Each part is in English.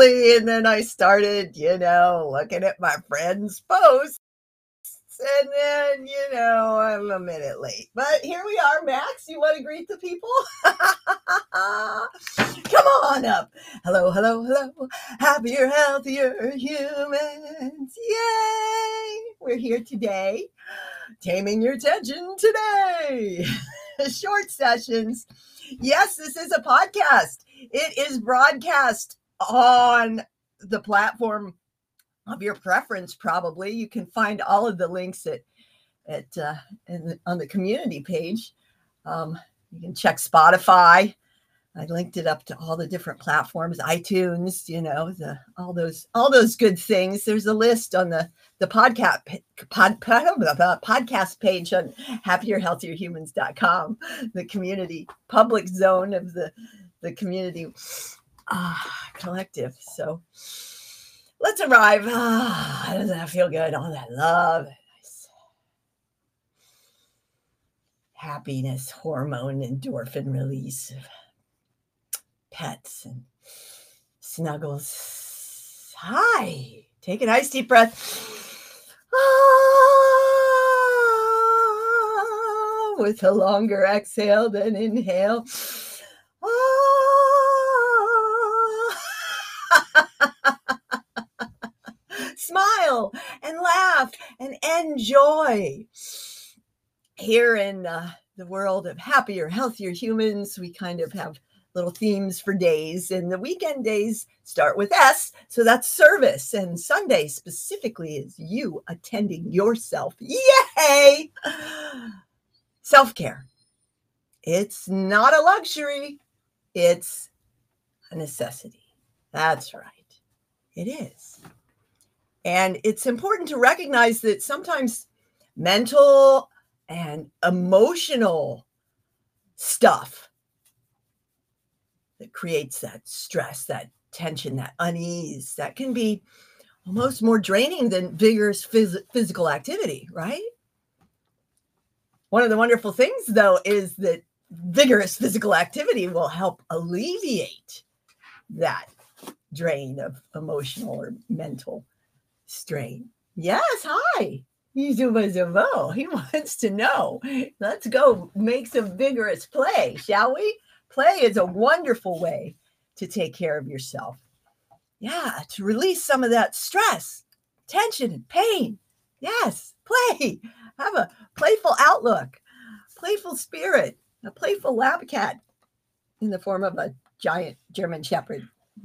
Early and then I started, you know, looking at my friends' posts. And then, you know, I'm a minute late. But here we are, Max. You want to greet the people? Come on up. Hello, hello, hello. Happier, healthier humans. Yay! We're here today. Taming your tension today. Short sessions. Yes, this is a podcast. It is broadcast on the platform of your preference. Probably you can find all of the links at at uh, the, on the community page. Um, you can check Spotify. I linked it up to all the different platforms, iTunes, you know, the all those all those good things. There's a list on the the podcast pod, pod, podcast page on happierhealthierhumans.com, the community public zone of the the community uh, collective. So let's arrive. Ah, doesn't that feel good? All that love, happiness, hormone, endorphin release of pets and snuggles. Hi. Take a nice deep breath. Ah, with a longer exhale than inhale. Smile and laugh and enjoy. Here in uh, the world of happier, healthier humans, we kind of have little themes for days. And the weekend days start with S. So that's service. And Sunday specifically is you attending yourself. Yay! Self care. It's not a luxury, it's a necessity. That's right. It is. And it's important to recognize that sometimes mental and emotional stuff that creates that stress, that tension, that unease, that can be almost more draining than vigorous phys- physical activity, right? One of the wonderful things, though, is that vigorous physical activity will help alleviate that drain of emotional or mental strain. Yes, hi. Zuba Zubo. He wants to know. Let's go make some vigorous play, shall we? Play is a wonderful way to take care of yourself. Yeah, to release some of that stress, tension, pain. Yes, play. Have a playful outlook, playful spirit a playful lab cat in the form of a giant German Shepherd.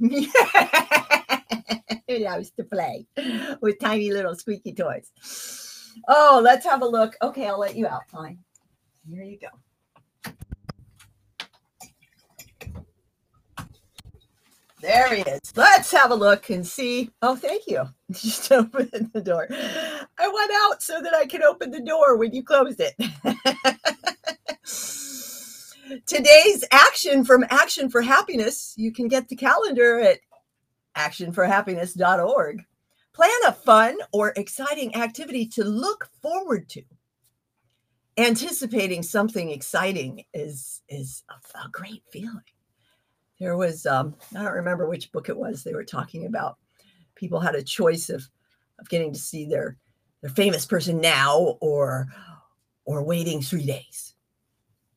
he loves to play with tiny little squeaky toys. Oh, let's have a look. Okay, I'll let you out. Fine. Here you go. There he is. Let's have a look and see. Oh, thank you. Just open the door. I went out so that I could open the door when you closed it. Today's action from Action for Happiness, you can get the calendar at actionforhappiness.org. Plan a fun or exciting activity to look forward to. Anticipating something exciting is is a, a great feeling. There was um, I don't remember which book it was they were talking about. People had a choice of of getting to see their their famous person now or or waiting three days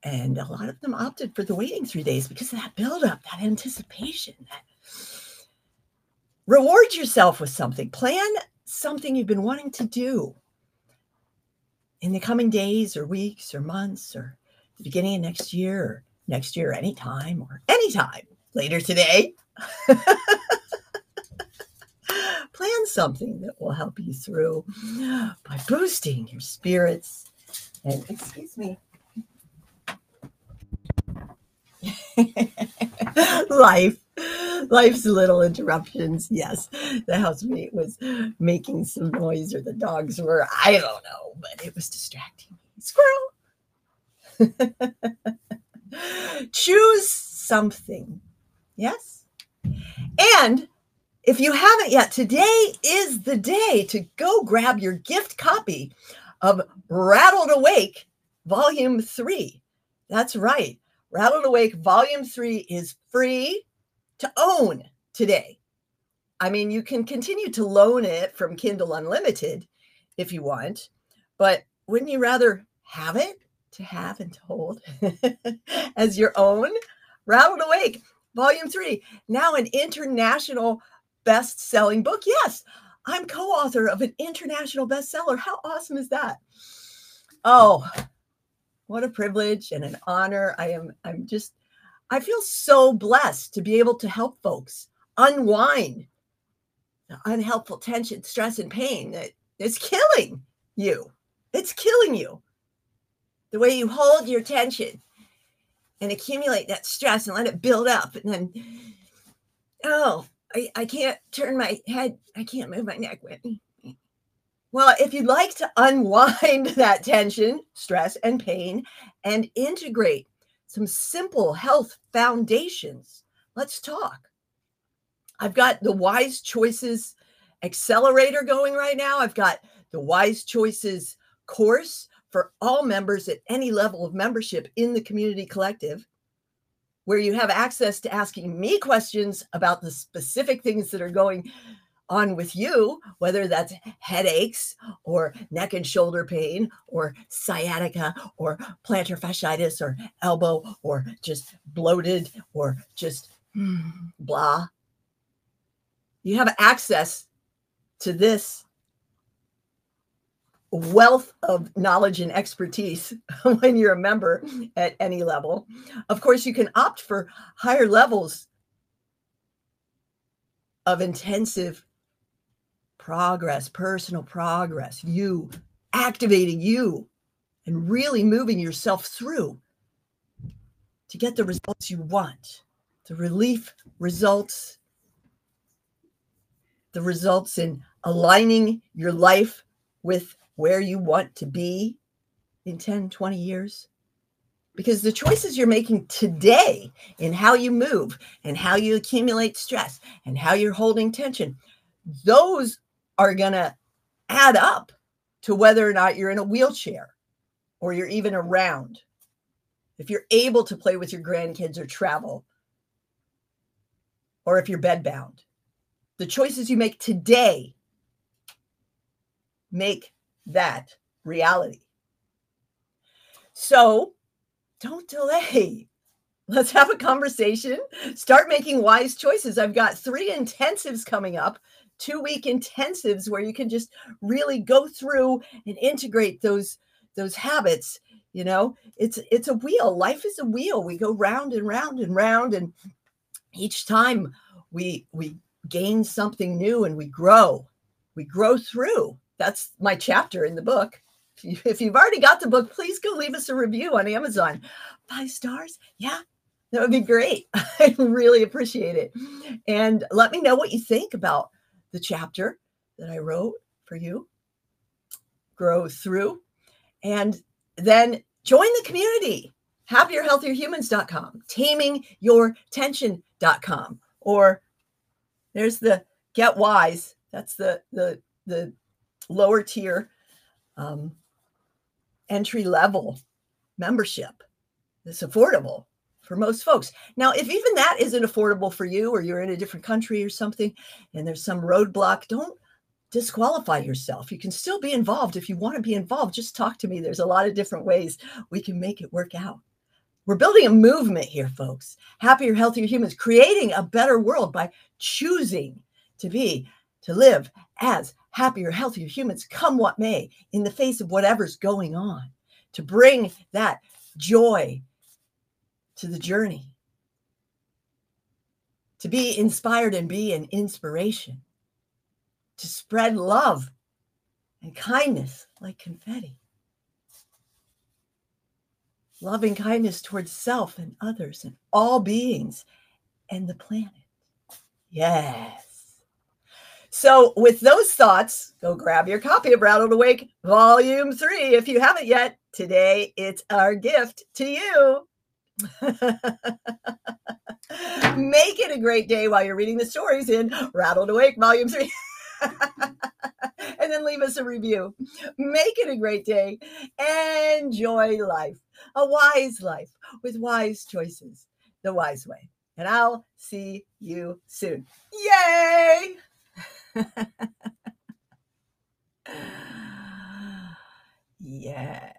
and a lot of them opted for the waiting three days because of that buildup, that anticipation, that reward yourself with something. Plan something you've been wanting to do in the coming days or weeks or months or the beginning of next year or next year, anytime or anytime later today. Plan something that will help you through by boosting your spirits and, excuse me, life. Life's little interruptions. Yes, the housemate was making some noise, or the dogs were, I don't know, but it was distracting me. Squirrel. Choose something. Yes. And if you haven't yet, today is the day to go grab your gift copy of Rattled Awake, Volume 3. That's right. Rattled Awake, Volume 3 is free to own today. I mean, you can continue to loan it from Kindle Unlimited if you want, but wouldn't you rather have it to have and to hold as your own? Rattled Awake, Volume 3, now an international best selling book. Yes, I'm co author of an international bestseller. How awesome is that? Oh, what a privilege and an honor. I am, I'm just, I feel so blessed to be able to help folks unwind the unhelpful tension, stress, and pain that is killing you. It's killing you. The way you hold your tension and accumulate that stress and let it build up. And then, oh, I, I can't turn my head. I can't move my neck. Well, if you'd like to unwind that tension, stress, and pain and integrate some simple health foundations, let's talk. I've got the Wise Choices Accelerator going right now. I've got the Wise Choices course for all members at any level of membership in the community collective where you have access to asking me questions about the specific things that are going on with you, whether that's headaches or neck and shoulder pain or sciatica or plantar fasciitis or elbow or just bloated or just blah. You have access to this wealth of knowledge and expertise when you're a member at any level. Of course, you can opt for higher levels of intensive progress, personal progress, you activating you and really moving yourself through to get the results you want, the relief results, the results in aligning your life with where you want to be in 10, 20 years? Because the choices you're making today in how you move and how you accumulate stress and how you're holding tension, those are going to add up to whether or not you're in a wheelchair or you're even around. If you're able to play with your grandkids or travel, or if you're bedbound, the choices you make today make that reality. So don't delay. Let's have a conversation. Start making wise choices. I've got three intensives coming up, two week intensives where you can just really go through and integrate those those habits you know it's it's a wheel life is a wheel we go round and round and round and each time we we gain something new and we grow we grow through that's my chapter in the book. If you've already got the book, please go leave us a review on Amazon. Five stars? Yeah, that would be great. I really appreciate it. And let me know what you think about the chapter that I wrote for you. Grow through. And then join the community. HappierHealthierHumans.com, TamingYourTension.com, or there's the Get Wise. That's the the the lower tier um, entry level membership that's affordable for most folks. Now, if even that isn't affordable for you, or you're in a different country or something, and there's some roadblock, don't disqualify yourself. You can still be involved. If you want to be involved, just talk to me. There's a lot of different ways we can make it work out. We're building a movement here, folks. Happier, healthier humans, creating a better world by choosing to be, to live as happier, healthier humans, come what may, in the face of whatever's going on, to bring that joy to the journey, to be inspired and be an inspiration, to spread love and kindness like confetti. Loving kindness towards self and others and all beings and the planet. Yes. So, with those thoughts, go grab your copy of Rattled Awake Volume 3 if you haven't yet. Today, it's our gift to you. Make it a great day while you're reading the stories in Rattled Awake Volume 3. and then leave us a review. Make it a great day. Enjoy life, a wise life with wise choices, the wise way. And I'll see you soon. Yay! yes.